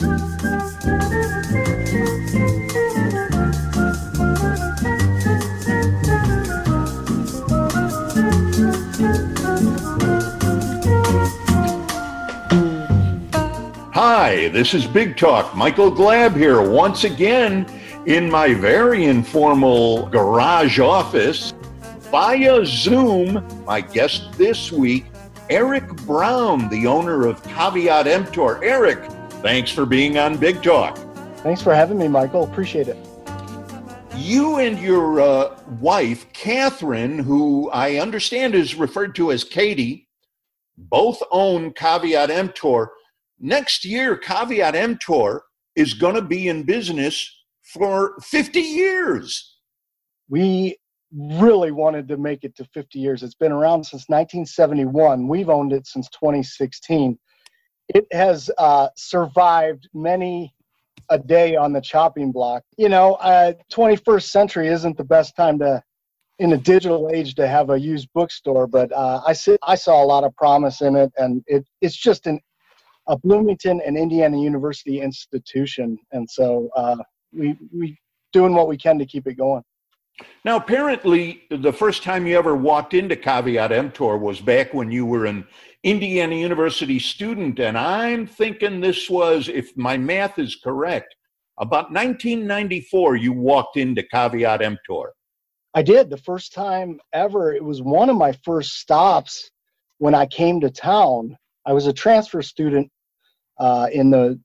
Hi, this is Big Talk. Michael Glab here once again in my very informal garage office via Zoom. My guest this week, Eric Brown, the owner of Caveat Emptor. Eric, thanks for being on Big Talk. Thanks for having me, Michael. Appreciate it. You and your uh, wife, Catherine, who I understand is referred to as Katie, both own Caveat Emptor. Next year, Caveat Emptor is going to be in business for 50 years. We really wanted to make it to 50 years. It's been around since 1971. We've owned it since 2016. It has uh, survived many a day on the chopping block. You know, uh, 21st century isn't the best time to, in a digital age, to have a used bookstore. But uh, I see, I saw a lot of promise in it, and it, it's just an a Bloomington and Indiana University institution, and so uh, we we doing what we can to keep it going. Now, apparently, the first time you ever walked into Caveat Emptor was back when you were an Indiana University student, and I'm thinking this was, if my math is correct, about 1994. You walked into Caveat Emptor. I did the first time ever. It was one of my first stops when I came to town. I was a transfer student uh, in the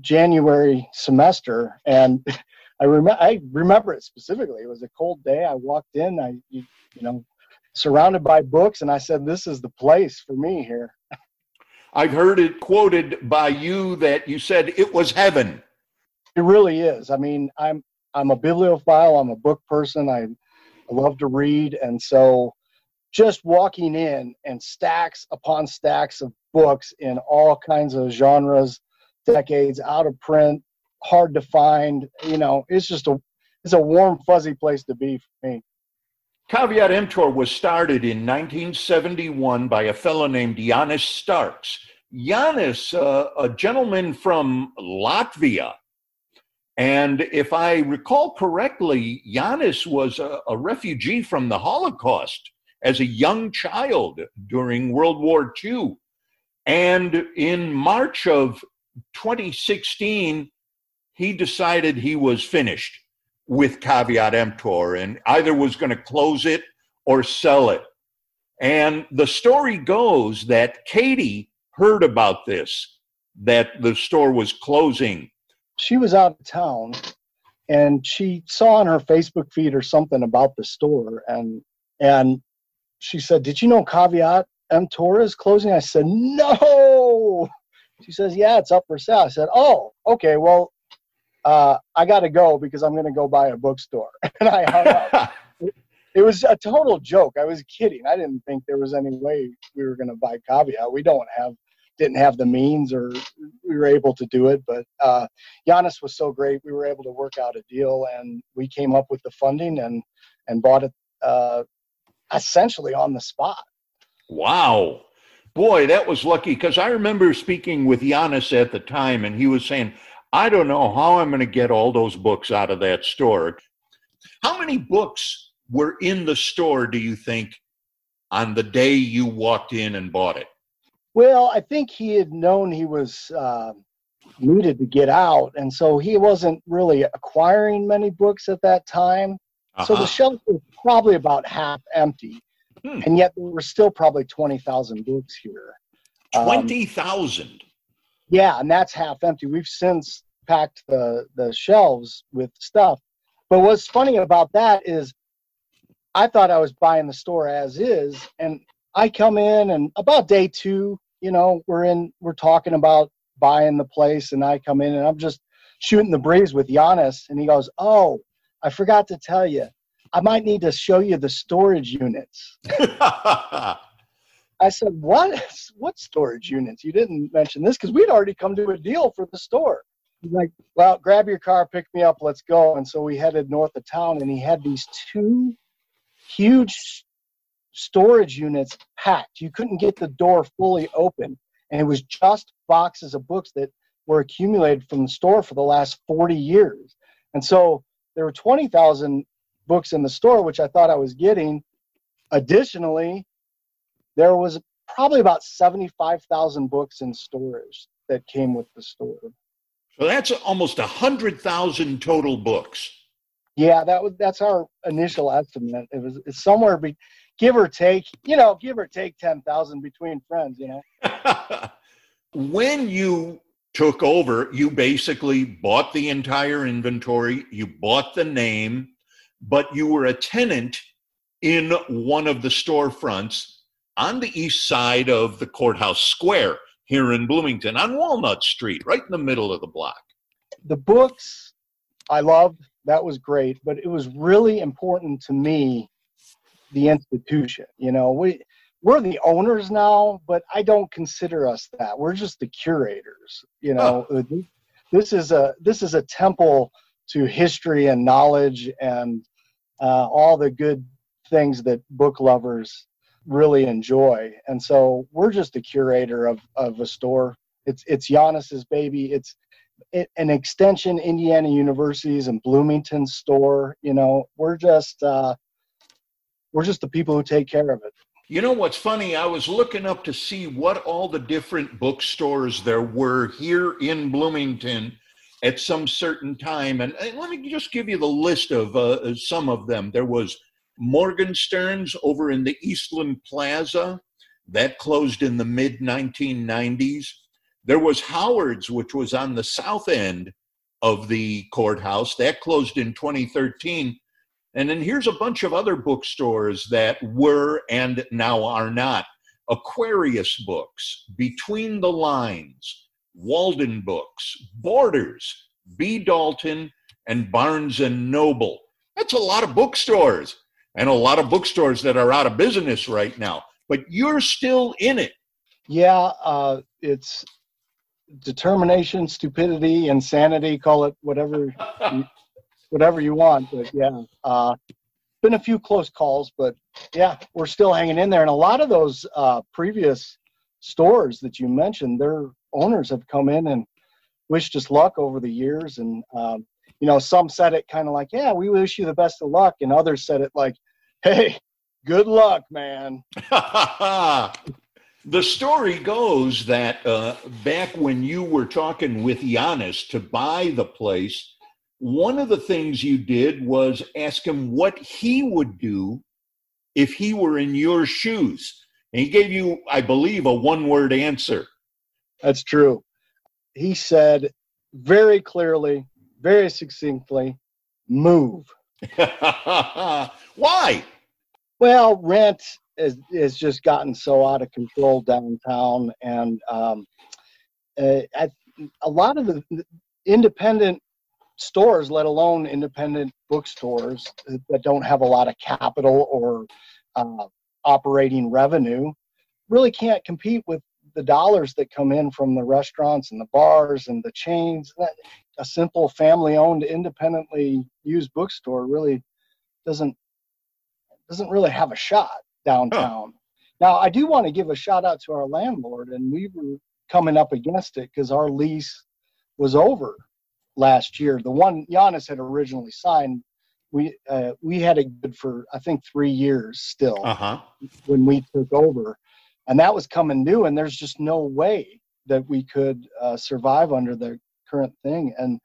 January semester, and I remember I remember it specifically. It was a cold day. I walked in. I you, you know surrounded by books, and I said, "This is the place for me here." I've heard it quoted by you that you said it was heaven. It really is. I mean, I'm I'm a bibliophile. I'm a book person. I, I love to read, and so just walking in and stacks upon stacks of books in all kinds of genres, decades out of print, hard to find. You know, it's just a it's a warm, fuzzy place to be for me. Caveat Emptor was started in 1971 by a fellow named Janis Starcs. Janis, uh, a gentleman from Latvia. And if I recall correctly, Janis was a, a refugee from the Holocaust as a young child during World War II. And in March of 2016, he decided he was finished with Caveat Emptor and either was going to close it or sell it. And the story goes that Katie heard about this, that the store was closing. She was out of town and she saw on her Facebook feed or something about the store and and she said, Did you know Caveat Emptor is closing? I said, No. She says, Yeah, it's up for sale. I said, Oh, okay. Well, uh, I got to go because I'm going to go buy a bookstore. and I hung up. it was a total joke. I was kidding. I didn't think there was any way we were going to buy Caveat. We don't have, didn't have the means or we were able to do it. But uh, Janis was so great. We were able to work out a deal and we came up with the funding and, and bought it uh, essentially on the spot. Wow. Boy, that was lucky because I remember speaking with Janis at the time, and he was saying, I don't know how I'm going to get all those books out of that store. How many books were in the store, do you think, on the day you walked in and bought it? Well, I think he had known he was uh, needed to get out, and so he wasn't really acquiring many books at that time. Uh-huh. So the uh-huh. shelf was probably about half empty, hmm. and yet there were still probably twenty thousand books here. Um, twenty thousand. Um, yeah, and that's half empty. We've since packed the the shelves with stuff. But what's funny about that is, I thought I was buying the store as is, and I come in and about day two, you know, we're in, we're talking about buying the place, and I come in and I'm just shooting the breeze with Janis, and he goes, "Oh, I forgot to tell you, I might need to show you the storage units. I said, What? What storage units? You didn't mention this because we'd already come to a deal for the store. He's like, Well, grab your car, pick me up, let's go. And so we headed north of town, and he had these two huge storage units packed. You couldn't get the door fully open, and it was just boxes of books that were accumulated from the store for the last 40 years. And so there were 20,000 books in the store, which I thought I was getting. Additionally, there was probably about 75,000 books in storage that came with the store. So that's almost 100,000 total books. Yeah, that was that's our initial estimate. It was it's somewhere be, give or take, you know, give or take 10,000 between friends, you know. when you took over, you basically bought the entire inventory, you bought the name, but you were a tenant in one of the storefronts on the east side of the courthouse square here in Bloomington on Walnut Street, right in the middle of the block. The books I loved, that was great, but it was really important to me the institution. You know, we we're the owners now, but I don't consider us that. We're just the curators. You know, oh. this is a this is a temple to history and knowledge and uh, all the good things that book lovers really enjoy. And so we're just a curator of, of a store. It's it's Janis's baby. It's it, an extension Indiana University's and Bloomington store. You know, we're just uh, we're just the people who take care of it. You know what's funny? I was looking up to see what all the different bookstores there were here in Bloomington at some certain time, and, and let me just give you the list of uh, some of them. There was Morgenstern's over in the Eastland Plaza. That closed in the mid 1990s. There was Howard's, which was on the south end of the courthouse. That closed in 2013. And then here's a bunch of other bookstores that were and now are not Aquarius Books, Between the Lines, Walden Books, Borders, B. Dalton, and Barnes and Noble. That's a lot of bookstores and a lot of bookstores that are out of business right now. But you're still in it. Yeah, uh, it's determination, stupidity, insanity. Call it whatever, whatever you want. But yeah, uh, been a few close calls, but yeah, we're still hanging in there. And a lot of those uh, previous stores that you mentioned, their owners have come in and wished us luck over the years. And um, you know, some said it kind of like, "Yeah, we wish you the best of luck," and others said it like, "Hey, good luck, man." the story goes that uh, back when you were talking with Janis to buy the place, one of the things you did was ask him what he would do if he were in your shoes. And he gave you, I believe, a one word answer. That's true. He said very clearly, very succinctly move. Why? Well, rent is, just gotten so out of control downtown, and um, uh, lot of the independent stores, let alone independent bookstores that don't have a lot of capital or uh, operating revenue, really can't compete with the dollars that come in from the restaurants and the bars and the chains. A simple family-owned, independently used bookstore really doesn't doesn't really have a shot downtown. Now, I do want to give a shout out to our landlord, and we were coming up against it because our lease was over last year. The one Janis had originally signed, we uh, we had it good for I think three years still uh-huh. when we took over, and that was coming due, and there's just no way that we could uh, survive under the current thing. And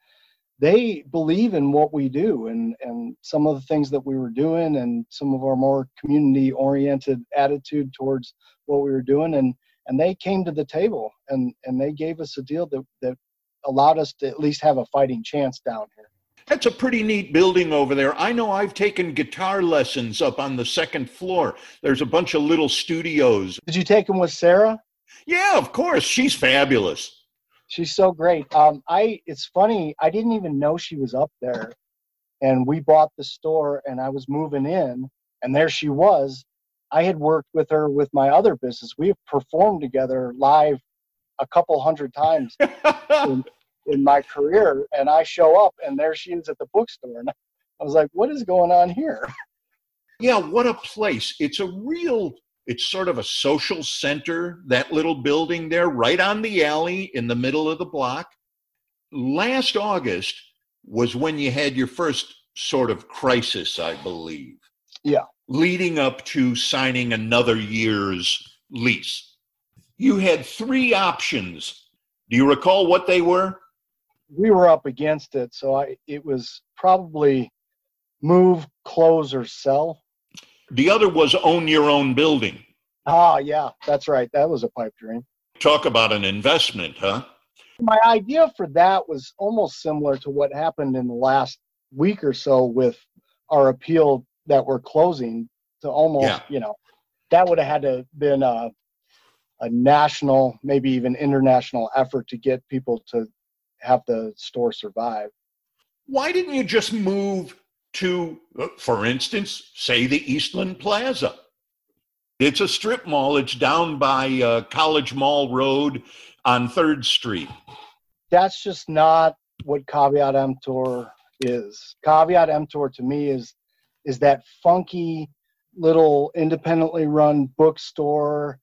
they believe in what we do and and some of the things that we were doing and some of our more community oriented attitude towards what we were doing and and they came to the table and and they gave us a deal that that allowed us to at least have a fighting chance down here that's a pretty neat building over there. I know I've taken guitar lessons up on the second floor. There's a bunch of little studios. Did you take them with Sarah? Yeah, of course. She's fabulous. She's so great. Um, I it's funny. I didn't even know she was up there, and we bought the store, and I was moving in, and there she was. I had worked with her with my other business. We have performed together live a couple hundred times in, in my career, and I show up, and there she is at the bookstore, and I was like, "What is going on here?" Yeah, what a place! It's a real it's sort of a social center, that little building there, right on the alley in the middle of the block. last August was when you had your first sort of crisis, I believe. Yeah. Leading up to signing another year's lease. You had three options. Do you recall what they were? We were up against it, so I it was probably move, close, or sell. The other was own your own building. Ah, yeah, that's right. That was a pipe dream. Talk about an investment, huh? My idea for that was almost similar to what happened in the last week or so with our appeal that we're closing to almost, Yeah. you know, that would have had to been a, a national, maybe even international effort to get people to have the store survive. Why didn't you just move to, for instance, say the Eastland Plaza? It's a strip mall. It's down by uh, College Mall Road on Third Street. That's just not what Caveat Emptor is. Caveat Emptor to me is is that funky little independently run bookstore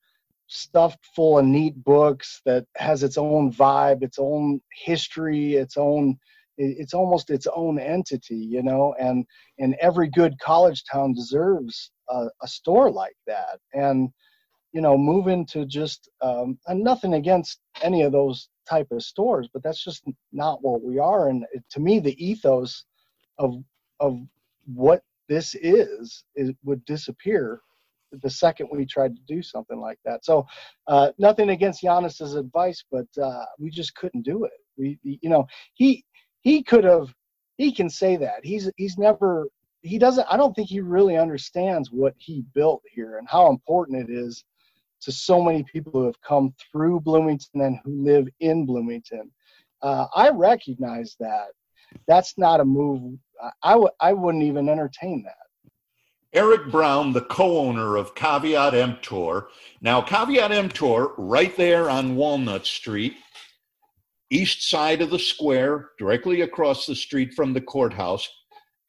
stuffed full of neat books that has its own vibe, its own history, its own it's almost its own entity, you know, and and every good college town deserves a, a store like that. And you know, move into just um, and nothing against any of those type of stores, but that's just not what we are. And it, to me, the ethos of of what this is is would disappear the second we tried to do something like that. So, uh, nothing against Janis's advice, but uh, we just couldn't do it. We, you know, he he could have. He can say that he's he's never he doesn't. I don't think he really understands what he built here and how important it is to so many people who have come through Bloomington and who live in Bloomington. Uh, I recognize that. That's not a move. I w- I wouldn't even entertain that. Eric Brown, the co-owner of Caveat Emptor. Now, Caveat Emptor, right there on Walnut Street, east side of the square, directly across the street from the courthouse.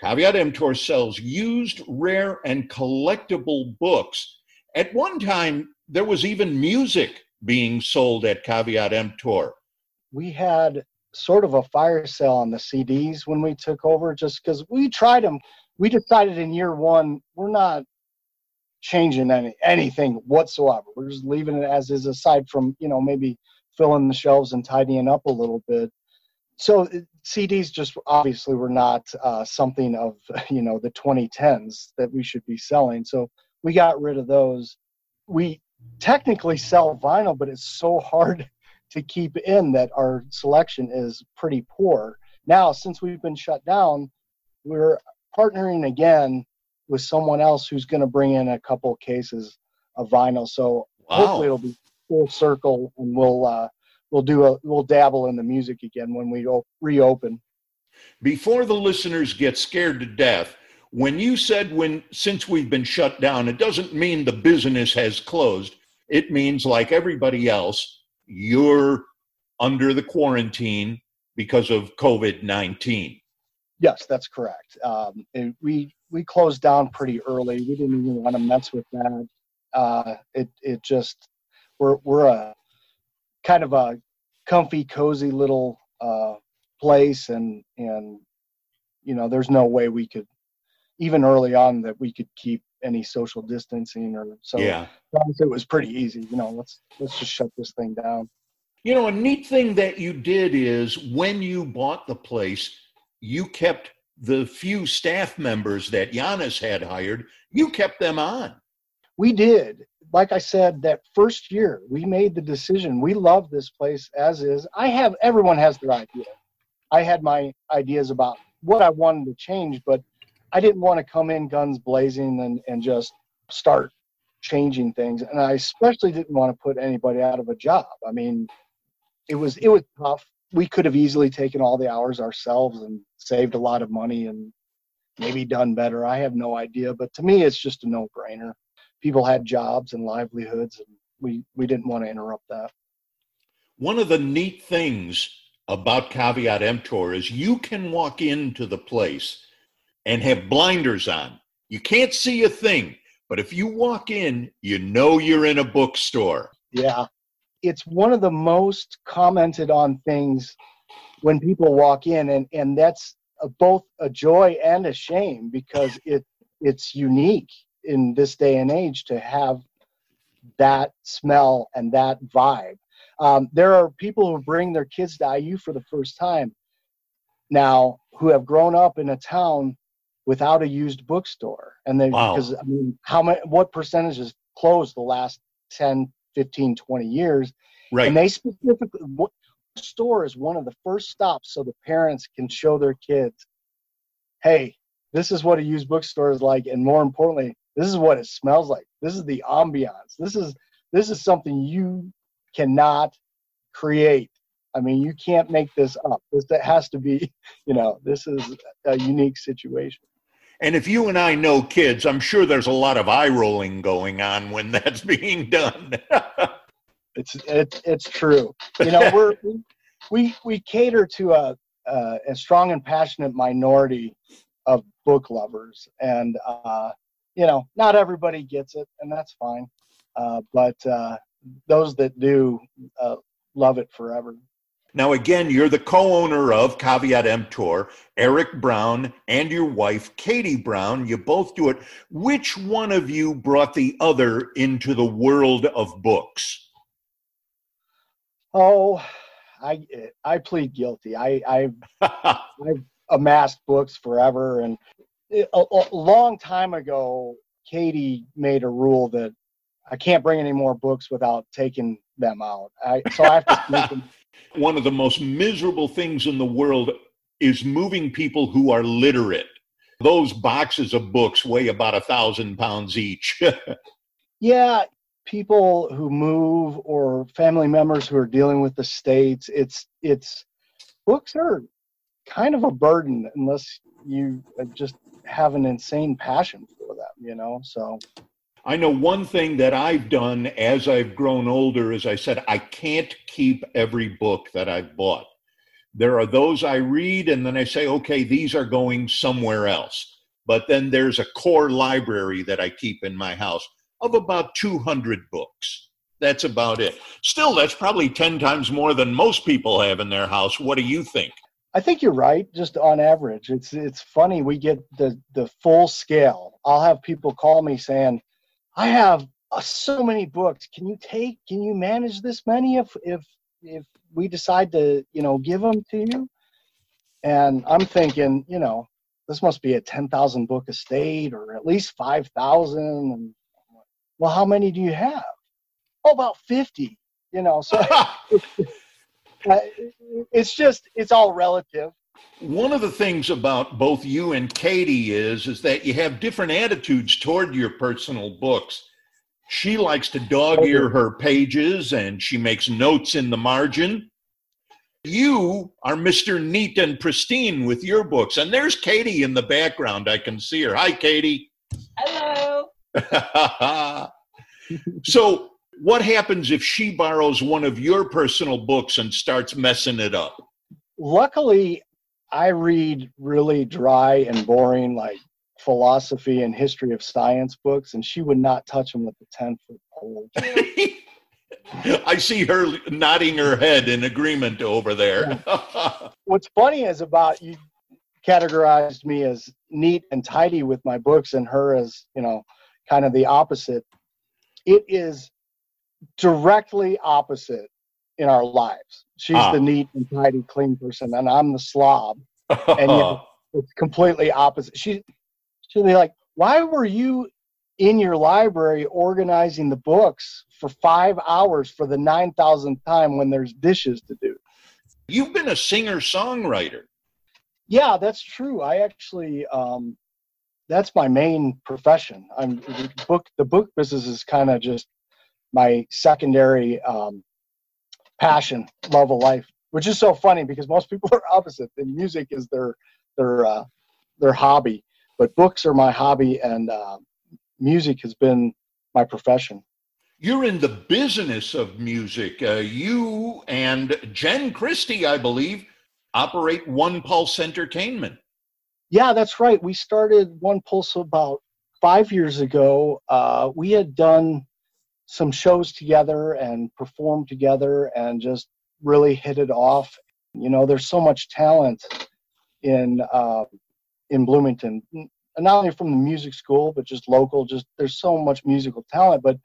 Caveat Emptor sells used, rare, and collectible books. At one time, there was even music being sold at Caveat Emptor. we had sort of a fire sale on the CDs when we took over, just because we tried them. We decided in year one we're not changing any anything whatsoever. We're just leaving it as is, aside from you know maybe filling the shelves and tidying up a little bit. So it- CDs just obviously were not uh, something of you know the 2010s that we should be selling. So we got rid of those. We technically sell vinyl, but it's so hard to keep in that our selection is pretty poor. Now, since we've been shut down, we're partnering again with someone else who's going to bring in a couple cases of vinyl. So hopefully it'll be full circle, and we'll uh, we'll do a we'll dabble in the music again when we reopen. before the listeners get scared to death when you said when since we've been shut down it doesn't mean the business has closed it means like everybody else you're under the quarantine because of covid-19 Yes, that's correct. Um, and we we closed down pretty early. We didn't even want to mess with that. Uh, it it just we're we're a kind of a comfy, cozy little uh, place, and and you know there's no way we could even early on that we could keep any social distancing or so. yeah It was pretty easy. You know, let's let's just shut this thing down. you know a neat thing that you did is when you bought the place you kept the few staff members that Janis had hired you kept them on we did like i said that first year we made the decision we love this place as is. I have everyone has their idea. I had my ideas about what i wanted to change but i didn't want to come in guns blazing and, and just start changing things. And i especially didn't want to put anybody out of a job. I mean it was it was tough. We could have easily taken all the hours ourselves and saved a lot of money and maybe done better. I have no idea but to me it's just a no-brainer people had jobs and livelihoods and we we didn't want to interrupt that One of the neat things about Caveat Emptor is you can walk into the place and have blinders on. You can't see a thing, but if you walk in, you know you're in a bookstore. yeah it's one of the most commented on things when people walk in, and and that's a, both a joy and a shame because it it's unique in this day and age to have that smell and that vibe. Um, there are people who bring their kids to IU for the first time now who have grown up in a town without a used bookstore and they Wow. because i mean how many what percentage has closed the last 10 15 20 years Right. and they specifically what store is one of the first stops so the parents can show their kids hey this is what a used bookstore is like and more importantly this is what it smells like. This is the ambiance. This is this is something you cannot create. I mean you can't make this up. This that has to be you know this is a unique situation. And if you and I know kids, I'm sure there's a lot of eye rolling going on when that's being done. it's it's it's true. You know we're we we cater to a a, a strong and passionate minority of book lovers. And uh you know not everybody gets it and that's fine uh but uh those that do uh love it forever now, again, you're the co owner of Caveat Emptor, Eric Brown, and your wife, Katie Brown. You both do it. Which one of you brought the other into the world of books? oh i i plead guilty i I've amassed books forever and a, a long time ago katie made a rule that i can't bring any more books without taking them out i so i have to one of the most miserable things in the world is moving people who are literate. Those boxes of books weigh about a thousand pounds each. yeah people who move or family members who are dealing with the states it's it's books are kind of a burden unless you uh, just have an insane passion for them you know so I know one thing that I've done as I've grown older is I said, I can't keep every book that I've bought. There are those I read, and then I say, okay, these are going somewhere else. But then there's a core library that I keep in my house of about 200 books. That's about it. Still, that's probably 10 times more than most people have in their house. What do you think? I think you're right. Just on average, it's it's funny. We get the the full scale. I'll have people call me saying, "I have uh, so many books. Can you take? Can you manage this many if if if we decide to you know give them to you?" And I'm thinking, you know, this must be a ten thousand book estate or at least five thousand. And well, how many do you have? Oh, about fifty. You know, so uh, it's just it's all relative. One of the things about both you and Katie is is that you have different attitudes toward your personal books. She likes to dog ear her pages and she makes notes in the margin. You are Mr. Neat and Pristine with your books. And there's Katie in the background. I can see her. Hi, Katie. Hello. so, what happens if she borrows one of your personal books and starts messing it up? Luckily, I read really dry and boring, like philosophy and history of science books, and she would not touch them with a ten foot pole. I see her nodding her head in agreement over there. What's funny is about you categorized me as neat and tidy with my books, and her as you know, kind of the opposite. It is directly opposite in our lives. She's Ah. the neat and tidy, clean person, and I'm the slob. And yet, it's completely opposite. She she'll be like, "Why were you in your library organizing the books for five hours for the nine thousandth time when there's dishes to do?" You've been a singer songwriter. Yeah, that's true. I actually, um, that's my main profession. I'm book. The book business is kind of just my secondary um, passion, love of life, which is so funny because most people are opposite. And music is their their uh, their hobby, but books are my hobby, and uh, music has been my profession. You're in the business of music. Uh, you and Jen Christie, I believe, operate One Pulse Entertainment. Yeah, that's right. We started One Pulse about five years ago. Uh, we had done some shows together and performed together and just really hit it off. You know, there's so much talent in uh, in Bloomington, not only from the music school, but just local. Just there's so much musical talent. But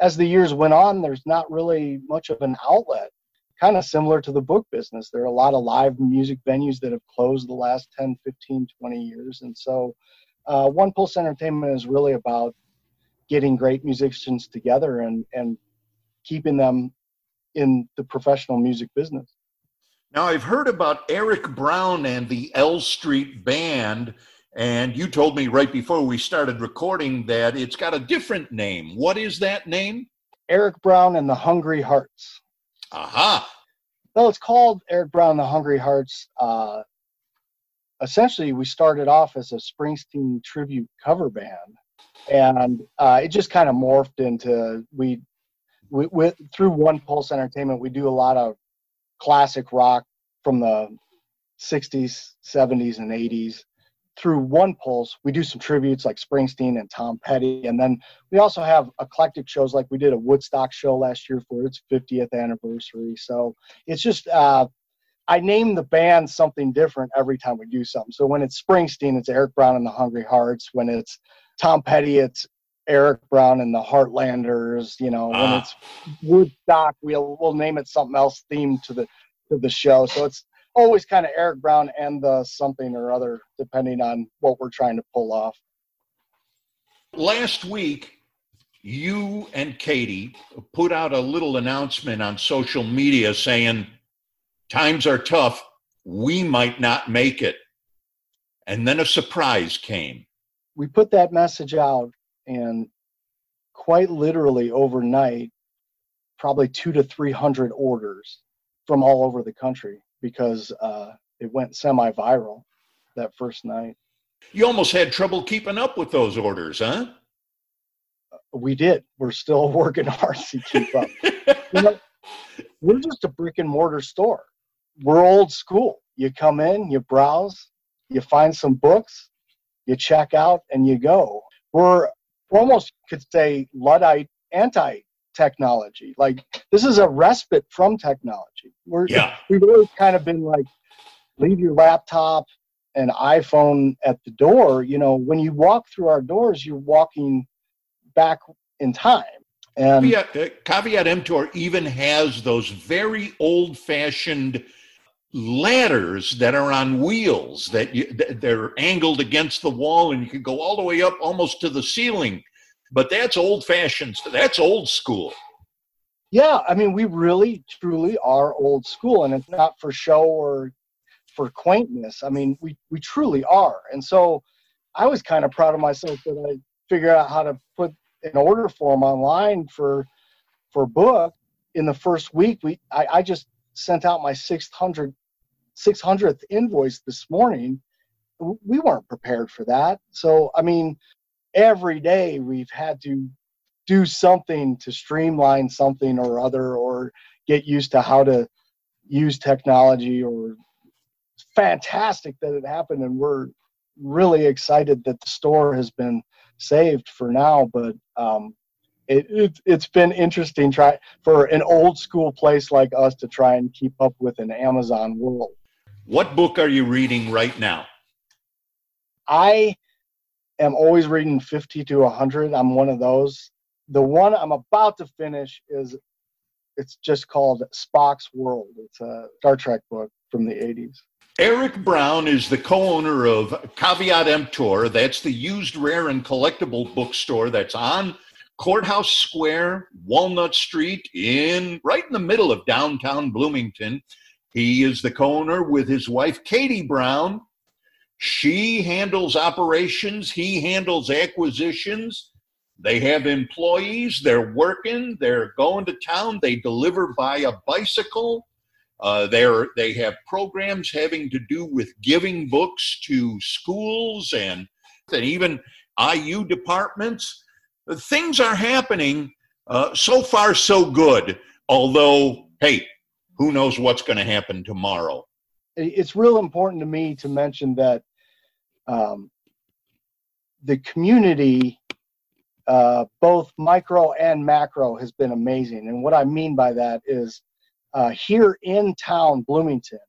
as the years went on, there's not really much of an outlet. Kind of similar to the book business. There are a lot of live music venues that have closed the last 10, 15, 20 years. And so uh, One Pulse Entertainment is really about getting great musicians together and, and keeping them in the professional music business. Now, I've heard about Eric Brown and the L Street Band, and you told me right before we started recording that it's got a different name. What is that name? Eric Brown and the Hungry Hearts. Aha. Well, it's called Eric Brown and the Hungry Hearts. Uh, essentially, we started off as a Springsteen tribute cover band, and uh, it just kind of morphed into we, we, we through One Pulse Entertainment. We do a lot of classic rock from the 60s, 70s, and 80s. Through One Pulse, we do some tributes like Springsteen and Tom Petty. And then we also have eclectic shows like we did a Woodstock show last year for its 50th anniversary. So it's just, uh, I name the band something different every time we do something. So when it's Springsteen, it's Eric Brown and the Hungry Hearts. When it's Tom Petty, it's Eric Brown and the Heartlanders. You know, when ah. it's Woodstock, we'll we'll name it something else themed to the to the show. So it's always kind of Eric Brown and the something or other, depending on what we're trying to pull off. Last week, you and Katie put out a little announcement on social media saying, Times are tough. We might not make it. And then a surprise came. We put that message out and quite literally overnight, probably two to 300 orders from all over the country because uh, it went semi viral that first night. You almost had trouble keeping up with those orders, huh? We did. We're still working hard to keep up. you know, we're just a brick and mortar store. We're old school. You come in, you browse, you find some books, you check out, and you go. We're almost could say Luddite anti technology. Like this is a respite from technology. We're yeah. we've always kind of been like, leave your laptop and iPhone at the door. You know, when you walk through our doors, you're walking back in time. And Caveat, uh, Caveat Emptor even has those very old-fashioned ladders that are on wheels that you, they're angled against the wall and you can go all the way up almost to the ceiling. But that's old fashioned that's old school. Yeah i mean we really truly are old school and it's not for show or for quaintness. I mean we we truly are. And so i was kind of proud of myself that i figured out how to put an order form online for for book. In the first week we i, I just sent out my 600 600th invoice this morning. We weren't prepared for that. So, I mean, every day we've had to do something to streamline something or other or get used to how to use technology or fantastic that it happened and we're really excited that the store has been saved for now but um, it, it, has been interesting try for an old school place like us to try and keep up with an amazon world what book are you reading right now? I am always reading 50 to 100. I'm one of those. The one I'm about to finish is it's just called Spock's World. It's a Star Trek book from the 80s. Eric Brown is the co-owner of Caveat Emptor. That's the used rare and collectible bookstore that's on Courthouse Square, Walnut Street, in right in the middle of downtown Bloomington. He is the co owner with his wife, Katie Brown. She handles operations, he handles acquisitions. They have employees, they're working, they're going to town, they deliver by a bicycle. Uh, they're, they have programs having to do with giving books to schools and, and even IU departments. Things are happening. Uh, so far, so good. Although, hey, who knows what's going to happen tomorrow. It's real important to me to mention that um, the community, uh, both micro and macro, has been amazing. And what I mean by that is uh, here in town, Bloomington,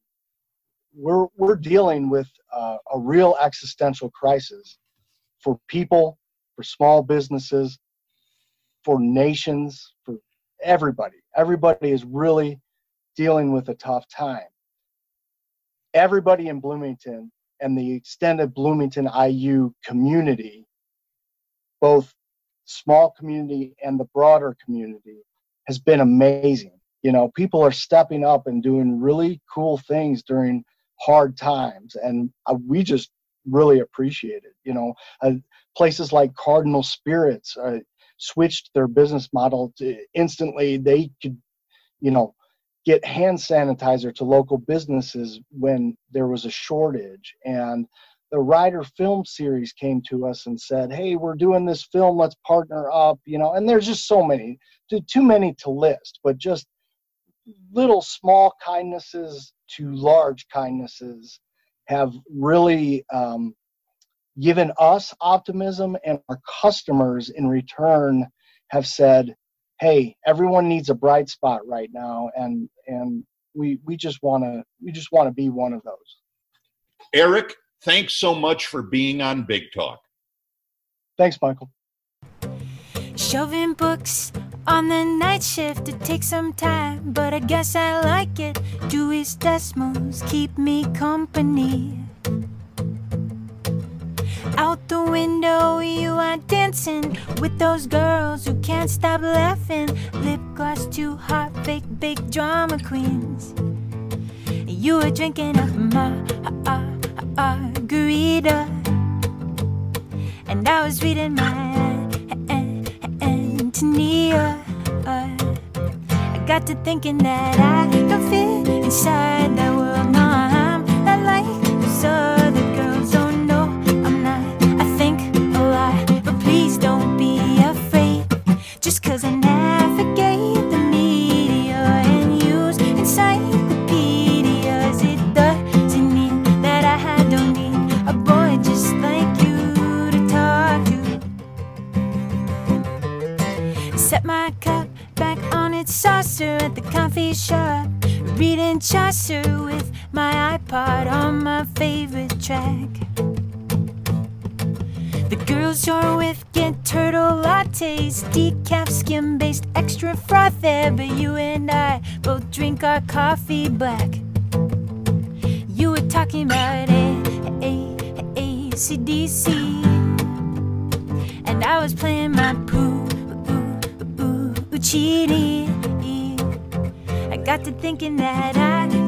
we're we're dealing with uh, a real existential crisis for people, for small businesses, for nations, for everybody. Everybody is really dealing with a tough time. Everybody in Bloomington and the extended Bloomington IU community, both small community and the broader community, has been amazing. You know, people are stepping up and doing really cool things during hard times, and uh, we just really appreciate it. You know, uh, places like Cardinal Spirits uh, switched their business model to instantly they could, you know, get hand sanitizer to local businesses when there was a shortage and the Ryder film series came to us and said, "Hey, we're doing this film. Let's partner up." You know, and there's just so many, too, too many to list. But just little small kindnesses to large kindnesses have really um, given us optimism, and our customers in return have said, "Hey, everyone needs a bright spot right now," and and we we just want to we just want to be one of those. Eric, thanks so much for being on Big Talk. Thanks, Michael. Shoving books on the night shift, it takes some time, but I guess I like it. Dewey's Desmos keep me company. Out the window, you are dancing with those girls who can't stop laughing. Lip gloss too hot, fake big drama queens. You were drinking a margarita, and I was reading my eh, eh, Antonia. I got to thinking that I don't fit inside that world. No, I'm not like those Just cause I our coffee black. You were talking about A, A, A, ACDC. And I was playing my poo, ooh, ooh, ooh. I got to thinking that I